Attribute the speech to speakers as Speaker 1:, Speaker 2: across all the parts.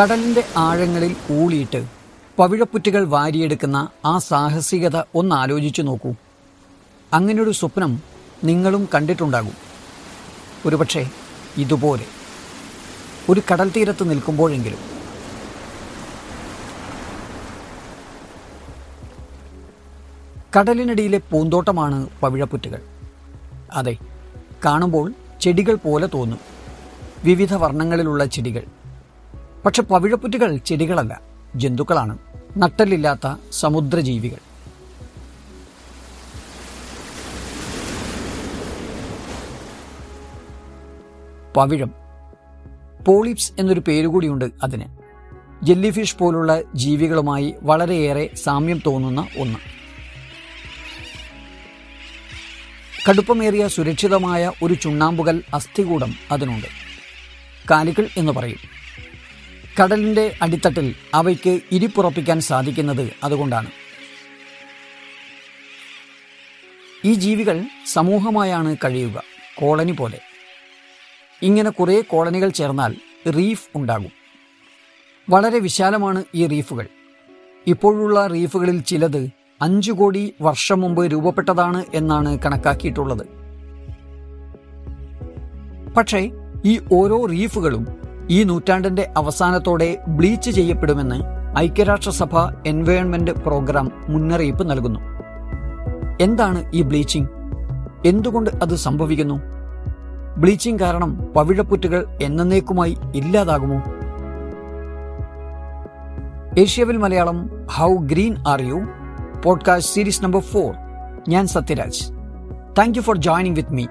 Speaker 1: കടലിന്റെ ആഴങ്ങളിൽ ഊളിയിട്ട് പവിഴപ്പുറ്റുകൾ വാരിയെടുക്കുന്ന ആ സാഹസികത ഒന്ന് ആലോചിച്ചു നോക്കൂ. അങ്ങനെയൊരു സ്വപ്നം നിങ്ങളും കണ്ടിട്ടുണ്ടാകും. ഒരുപക്ഷെ ഇതുപോലെ. ഒരു കടൽ തീരത്ത് നിൽക്കുമ്പോഴെങ്കിലും. കടലിനടിയിലെ പൂന്തോട്ടമാണ് പവിഴപ്പുറ്റുകൾ. അതെ കാണുമ്പോൾ ചെടികൾ പോലെ തോന്നും. വിവിധ വർണങ്ങളിലുള്ള ചെടികൾ. പക്ഷെ പവിഴപ്പുറ്റുകൾ ചെടികളല്ല ജന്തുക്കളാണ്. നട്ടലില്ലാത്ത സമുദ്രജീവികൾ. പവിഴം. പോളിപ്സ് എന്നൊരു പേരുകൂടിയുണ്ട് അതിന്. ജെല്ലിഫിഷ് പോലുള്ള ജീവികളുമായി വളരെയേറെ സാമ്യം തോന്നുന്ന ഒന്ന്. കടുപ്പമേറിയ സുരക്ഷിതമായ ഒരു ചുണ്ണാമ്പുകൽ അസ്ഥികൂടം അതിനുണ്ട്. കാലികൾ എന്ന് പറയും. കടലിന്റെ അടിത്തട്ടിൽ അവയ്ക്ക് ഇരിപ്പുറപ്പിക്കാൻ സാധിക്കുന്നത് അതുകൊണ്ടാണ്. ഈ ജീവികൾ സമൂഹമായാണ് കഴിയുക കോളനി പോലെ. ഇങ്ങനെ കുറേ കോളനികൾ ചേർന്നാൽ റീഫ് ഉണ്ടാകും. വളരെ വിശാലമാണ് ഈ റീഫുകൾ. ഇപ്പോഴുള്ള റീഫുകളിൽ ചിലത് അഞ്ചു കോടി വർഷം മുമ്പ് രൂപപ്പെട്ടതാണ് എന്നാണ് കണക്കാക്കിയിട്ടുള്ളത്. പക്ഷേ ഈ ഓരോ റീഫുകളും ഈ നൂറ്റാണ്ടിന്റെ അവസാനത്തോടെ ബ്ലീച്ച് ചെയ്യപ്പെടുമെന്ന് ഐക്യരാഷ്ട്രസഭ എൻവയോൺമെന്റ് പ്രോഗ്രാം മുന്നറിയിപ്പ് നൽകുന്നു. എന്താണ് ഈ ബ്ലീച്ചിങ് എന്തുകൊണ്ട് അത് സംഭവിക്കുന്നു? ബ്ലീച്ചിങ് കാരണം പവിഴപ്പുറ്റുകൾ എന്നേക്കുമായി ഇല്ലാതാകുമോ? ഏഷ്യവിൽ Malayalam how green are you podcast series number four. ഞാൻ Sathyaraj. Thank you for joining with me.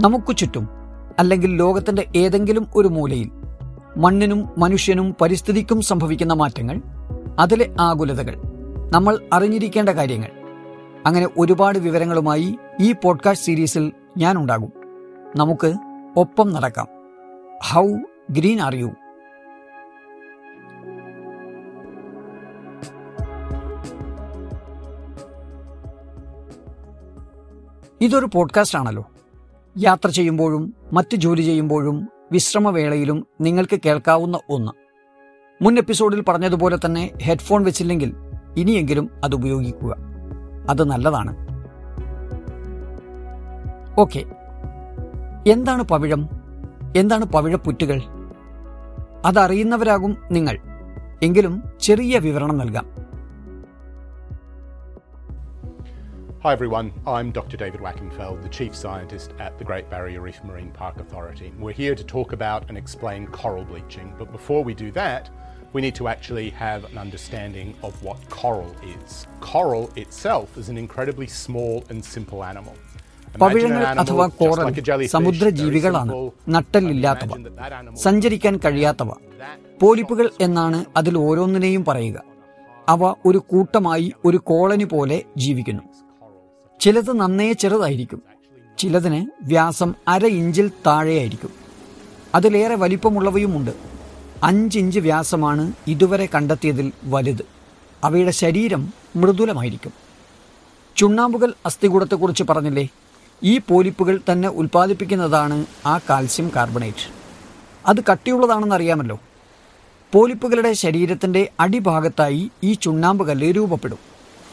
Speaker 1: നമുക്ക് ചുറ്റും അല്ലെങ്കിൽ ലോകത്തിന്റെ ഏതെങ്കിലും ഒരു മൂലയിൽ മണ്ണിനും മനുഷ്യനും പരിസ്ഥിതിക്കും സംഭവിക്കുന്ന മാറ്റങ്ങൾ അതിലെ ആകുലതകൾ നമ്മൾ അറിഞ്ഞിരിക്കേണ്ട കാര്യങ്ങൾ. അങ്ങനെ ഒരുപാട് വിവരങ്ങളുമായി ഈ പോഡ്കാസ്റ്റ് സീരീസിൽ ഞാൻ ഉണ്ടാകും. നമുക്ക് ഒപ്പം നടക്കാം. ഹൗ ഗ്രീൻ ആർ യു ഇതൊരു പോഡ്കാസ്റ്റ് ആണല്ലോ. യാത്ര ചെയ്യുമ്പോഴും മറ്റ് ജോലി ചെയ്യുമ്പോഴും വിശ്രമവേളയിലും നിങ്ങൾക്ക് കേൾക്കാവുന്ന ഒന്ന്. മുൻ എപ്പിസോഡിൽ പറഞ്ഞതുപോലെ തന്നെ ഹെഡ്ഫോൺ വെച്ചില്ലെങ്കിൽ ഇനിയെങ്കിലും അത് ഉപയോഗിക്കുക. അത് നല്ലതാണ്. ഓക്കെ. എന്താണ് പവിഴം? എന്താണ് പവിഴപ്പുറ്റുകൾ? അതറിയുന്നവരാകും നിങ്ങൾ. എങ്കിലും ചെറിയ വിവരണം നൽകാം.
Speaker 2: Hi everyone, I'm Dr. David Wackenfeld, the Chief Scientist at the Great Barrier Reef Marine Park Authority. We're here to talk about and explain coral bleaching, but before we do that, we need to actually have an understanding of what coral is. Coral itself is an incredibly small and simple animal.
Speaker 1: പവിഴങ്ങൾ അഥവാ coral
Speaker 2: സമുദ്ര ജീവികളാണ്
Speaker 1: സമുദ്രജീവികളാണ് നട്ടലില്ലാത്തവ സഞ്ചരിക്കാൻ കഴിയാത്തവ പോലിപ്പുകൾ എന്നാണ് അതിൽ ഓരോന്നിനെയും പറയുക അവ ഒരു കൂട്ടമായി ഒരു കോളനി പോലെ ജീവിക്കുന്നു ചിലത് നന്നേ ചെറുതായിരിക്കും. ചിലതിന് വ്യാസം അര ഇഞ്ചിൽ താഴെയായിരിക്കും. അതിലേറെ വലിപ്പമുള്ളവയുമുണ്ട്. അഞ്ചിഞ്ച് വ്യാസമാണ് ഇതുവരെ കണ്ടെത്തിയതിൽ വലുത്. അവയുടെ ശരീരം മൃദുലമായിരിക്കും. ചുണ്ണാമ്പുകൾ അസ്ഥികൂടത്തെക്കുറിച്ച് പറഞ്ഞില്ലേ? ഈ പോലിപ്പുകൾ തന്നെ ഉൽപ്പാദിപ്പിക്കുന്നതാണ് ആ കാൽസ്യം കാർബണേറ്റ്. അത് കട്ടിയുള്ളതാണെന്ന് അറിയാമല്ലോ പോലിപ്പുകളുടെ ശരീരത്തിന്റെ അടിഭാഗത്തായി ഈ ചുണ്ണാമ്പ് കല്ല് രൂപപ്പെടും.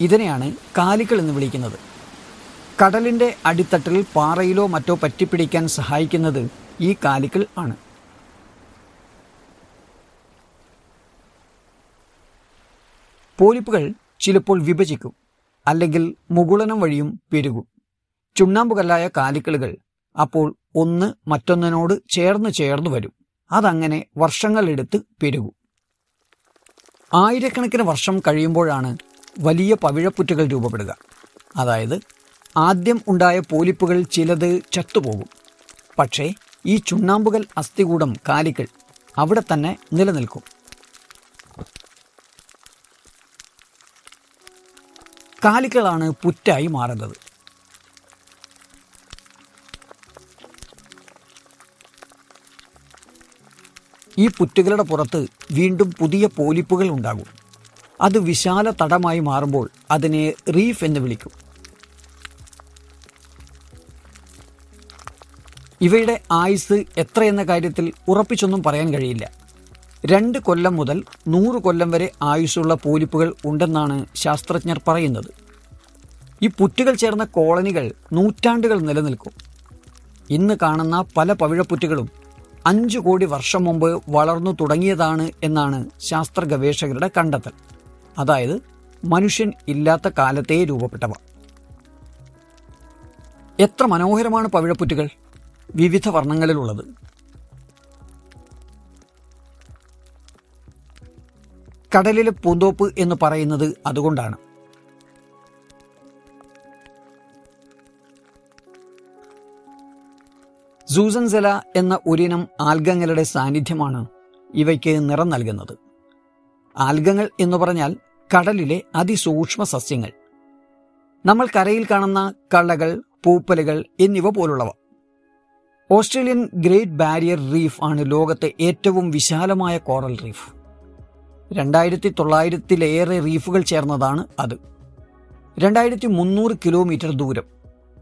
Speaker 1: ഇതിനെയാണ് കാലിക്കൾ എന്ന് വിളിക്കുന്നത്. കടലിന്റെ അടിത്തട്ടിൽ പാറയിലോ മറ്റോ പറ്റിപ്പിടിക്കാൻ സഹായിക്കുന്നത് ഈ കാലിക്കൽ ആണ്. പോലിപ്പുകൾ ചിലപ്പോൾ വിഭജിക്കും അല്ലെങ്കിൽ മുകുളനം വഴിയും പെരുകും. ചുണ്ണാമ്പുകല്ലായ കാലിക്കളുകൾ അപ്പോൾ ഒന്ന് മറ്റൊന്നിനോട് ചേർന്ന് ചേർന്ന് വരും. അതങ്ങനെ വർഷങ്ങളെടുത്ത് പെരുകും. ആയിരക്കണക്കിന് വർഷം കഴിയുമ്പോഴാണ് വലിയ പവിഴപ്പുറ്റുകൾ രൂപപ്പെടുക. അതായത് ആദ്യം ഉണ്ടായ പോലിപ്പുകൾ ചിലത് ചത്തുപോകും. പക്ഷേ ഈ ചുണ്ണാമ്പുകൾ അസ്ഥികൂടം കാലികൾ അവിടെ തന്നെ നിലനിൽക്കും. കാലികളാണ് പുറ്റായി മാറുന്നത്. ഈ പുറ്റുകളുടെ പുറത്ത് വീണ്ടും പുതിയ പോലിപ്പുകൾ ഉണ്ടാകും. അത് വിശാല തടമായി മാറുമ്പോൾ അതിനെ റീഫ് എന്ന് വിളിക്കും. ഇവയുടെ ആയുസ് എത്രയെന്ന കാര്യത്തിൽ ഉറപ്പിച്ചൊന്നും പറയാൻ കഴിയില്ല. രണ്ട് കൊല്ലം മുതൽ നൂറ് കൊല്ലം വരെ ആയുസ്സുള്ള പോലിപ്പുകൾ ഉണ്ടെന്നാണ് ശാസ്ത്രജ്ഞർ പറയുന്നത്. ഈ പുറ്റുകൾ ചേർന്ന കോളനികൾ നൂറ്റാണ്ടുകൾ നിലനിൽക്കും. ഇന്ന് കാണുന്ന പല പവിഴപ്പുറ്റുകളും അഞ്ചു കോടി വർഷം മുമ്പ് വളർന്നു തുടങ്ങിയതാണ് എന്നാണ് ശാസ്ത്ര ഗവേഷകരുടെ കണ്ടെത്തൽ. അതായത് മനുഷ്യൻ ഇല്ലാത്ത കാലത്തേ രൂപപ്പെട്ടവ. എത്ര മനോഹരമാണ് പവിഴപ്പുറ്റുകൾ! വിവിധ വർണങ്ങളിലുള്ളത്. കടലിലെ പൂന്തോപ്പ് എന്ന് പറയുന്നത് അതുകൊണ്ടാണ്. സൂസൻസെല എന്ന ഒരിനം ആൽഗങ്ങളുടെ സാന്നിധ്യമാണ് ഇവയ്ക്ക് നിറം നൽകുന്നത്. ആൽഗങ്ങൾ എന്ന് പറഞ്ഞാൽ കടലിലെ അതിസൂക്ഷ്മ സസ്യങ്ങൾ. നമ്മൾ കരയിൽ കാണുന്ന കള്ളകൾ പൂപ്പലുകൾ എന്നിവ പോലുള്ളവ. ഓസ്ട്രേലിയൻ ഗ്രേറ്റ് ബാരിയർ റീഫ് ആണ് ലോകത്തെ ഏറ്റവും വിശാലമായ കോറൽ റീഫ്. രണ്ടായിരത്തി തൊള്ളായിരത്തിലേറെ റീഫുകൾ ചേർന്നതാണ് അത്. രണ്ടായിരത്തി മുന്നൂറ് കിലോമീറ്റർ ദൂരം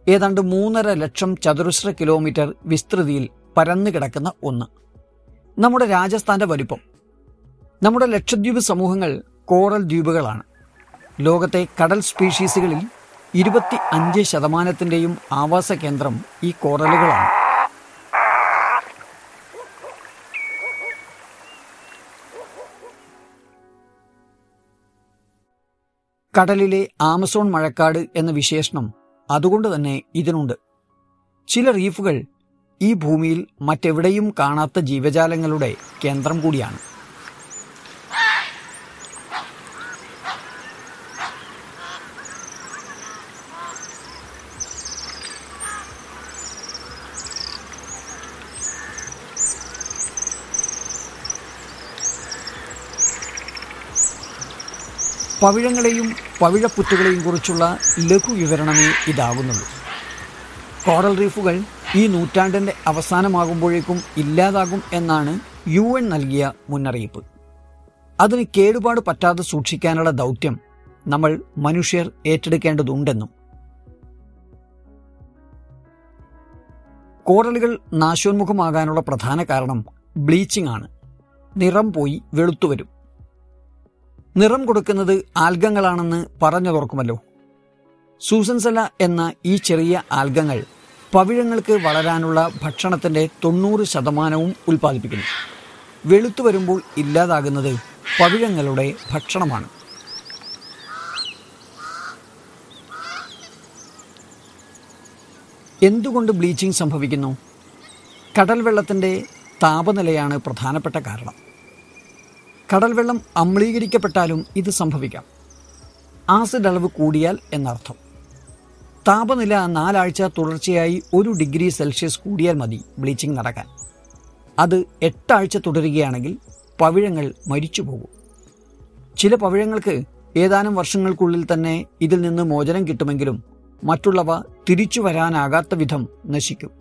Speaker 1: ഏതാണ്ട് മൂന്നര ലക്ഷം ചതുരശ്ര കിലോമീറ്റർ വിസ്തൃതിയിൽ പരന്നു കിടക്കുന്ന ഒന്ന്. നമ്മുടെ രാജസ്ഥാന്റെ വലിപ്പം നമ്മുടെ ലക്ഷദ്വീപ് സമൂഹങ്ങൾ കോറൽ ദ്വീപുകളാണ്. ലോകത്തെ കടൽ സ്പീഷീസുകളിൽ ഇരുപത്തി അഞ്ച് ശതമാനത്തിന്റെയും ആവാസ കേന്ദ്രം ഈ കോറലുകളാണ്. കടലിലെ ആമസോൺ മഴക്കാട് എന്ന വിശേഷണം അതുകൊണ്ട് തന്നെ ഇതിനുണ്ട്. ചില റീഫുകൾ ഈ ഭൂമിയിൽ മറ്റെവിടെയും കാണാത്ത ജീവജാലങ്ങളുടെ കേന്ദ്രം കൂടിയാണ്. പവിഴങ്ങളെയും പവിഴപ്പുറ്റുകളെയും കുറിച്ചുള്ള ലഘു വിവരണമേ ഇതാകുന്നുള്ളൂ. കോറൽ റീഫുകൾ ഈ നൂറ്റാണ്ടിന്റെ അവസാനമാകുമ്പോഴേക്കും ഇല്ലാതാകും എന്നാണ് യു എൻ നൽകിയ മുന്നറിയിപ്പ്. അതിന് കേടുപാട് പറ്റാതെ സൂക്ഷിക്കാനുള്ള ദൗത്യം നമ്മൾ മനുഷ്യർ ഏറ്റെടുക്കേണ്ടതുണ്ടെന്നും. കോറലുകൾ നാശോന്മുഖമാകാനുള്ള പ്രധാന കാരണം ബ്ലീച്ചിങ് ആണ്. നിറം പോയി വെളുത്തുവരും. നിറം കൊടുക്കുന്നത് ആൽഗങ്ങളാണെന്ന് പറഞ്ഞതോർക്കുമല്ലോ. സൂസൻസല എന്ന ഈ ചെറിയ ആൽഗങ്ങൾ പവിഴങ്ങൾക്ക് വളരാനുള്ള ഭക്ഷണത്തിന്റെ തൊണ്ണൂറ് ശതമാനവും ഉൽപ്പാദിപ്പിക്കുന്നു. വെളുത്തു വരുമ്പോൾ ഇല്ലാതാകുന്നത് പവിഴങ്ങളുടെ ഭക്ഷണമാണ്. എന്തുകൊണ്ട് ബ്ലീച്ചിങ് സംഭവിക്കുന്നു? കടൽ വെള്ളത്തിന്റെ താപനിലയാണ് പ്രധാനപ്പെട്ട കാരണം. കടൽ വെള്ളം അമ്ലീകരിക്കപ്പെട്ടാലും ഇത് സംഭവിക്കാം. ആസിഡ് അളവ് കൂടിയാൽ എന്നർത്ഥം. താപനില നാലാഴ്ച തുടർച്ചയായി ഒരു ഡിഗ്രി സെൽഷ്യസ് കൂടിയാൽ മതി ബ്ലീച്ചിങ് നടക്കാൻ. അത് എട്ടാഴ്ച തുടരുകയാണെങ്കിൽ പവിഴങ്ങൾ മരിച്ചു പോകും. ചില പവിഴങ്ങൾക്ക് ഏതാനും വർഷങ്ങൾക്കുള്ളിൽ തന്നെ ഇതിൽ നിന്ന് മോചനം കിട്ടുമെങ്കിലും മറ്റുള്ളവ തിരിച്ചു വരാനാകാത്ത വിധം നശിക്കും.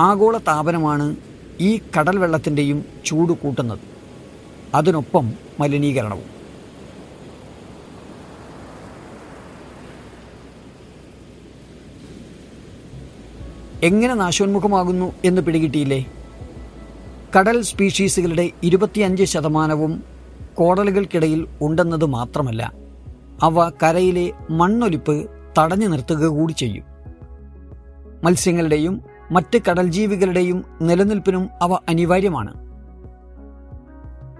Speaker 1: ആഗോള താപനമാണ് ഈ കടൽ വെള്ളത്തിന്റെയും ചൂട് കൂട്ടുന്നത്. അതിനൊപ്പം മലിനീകരണവും. എങ്ങനെ നാശോന്മുഖമാകുന്നു എന്ന് പിടികിട്ടിയില്ലേ? കടൽ സ്പീഷീസുകളുടെ ഇരുപത്തിയഞ്ച് ശതമാനവും കോടലുകൾക്കിടയിൽ ഉണ്ടെന്നത് മാത്രമല്ല അവ കരയിലെ മണ്ണൊലിപ്പ് തടഞ്ഞു നിർത്തുക കൂടി ചെയ്യും. മത്സ്യങ്ങളുടെയും മറ്റ് കടൽ ജീവികളുടെയും നിലനിൽപ്പിനും അവ അനിവാര്യമാണ്.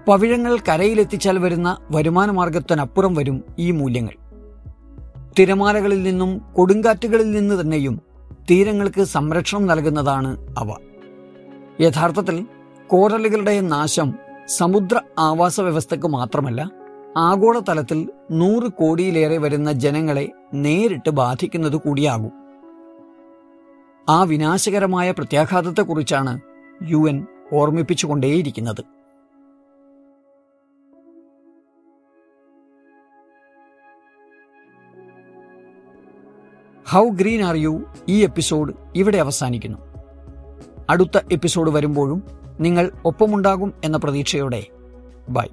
Speaker 1: പവിഴങ്ങൾ കരയിലെത്തിച്ചാൽ വരുന്ന വരുമാനമാർഗത്തിനപ്പുറം വരും ഈ മൂല്യങ്ങൾ. തിരമാലകളിൽ നിന്നും കൊടുങ്കാറ്റുകളിൽ നിന്ന് തന്നെയും തീരങ്ങൾക്ക് സംരക്ഷണം നൽകുന്നതാണ് അവ. യഥാർത്ഥത്തിൽ കോറലുകളുടെ നാശം സമുദ്ര ആവാസ വ്യവസ്ഥയ്ക്ക് മാത്രമല്ല ആഗോളതലത്തിൽ നൂറ് കോടിയിലേറെ വരുന്ന ജനങ്ങളെ നേരിട്ട് ബാധിക്കുന്നത് കൂടിയാകും ആ വിനാശകരമായ പ്രത്യാഘാതത്തെക്കുറിച്ചാണ് യു എൻ ഓർമ്മിപ്പിച്ചുകൊണ്ടേയിരിക്കുന്നത്. ഹൗ ഗ്രീൻ ആർ യു ഈ എപ്പിസോഡ് ഇവിടെ അവസാനിക്കുന്നു. അടുത്ത എപ്പിസോഡ് വരുമ്പോഴും നിങ്ങൾ ഒപ്പമുണ്ടാകും എന്ന പ്രതീക്ഷയോടെ. ബൈ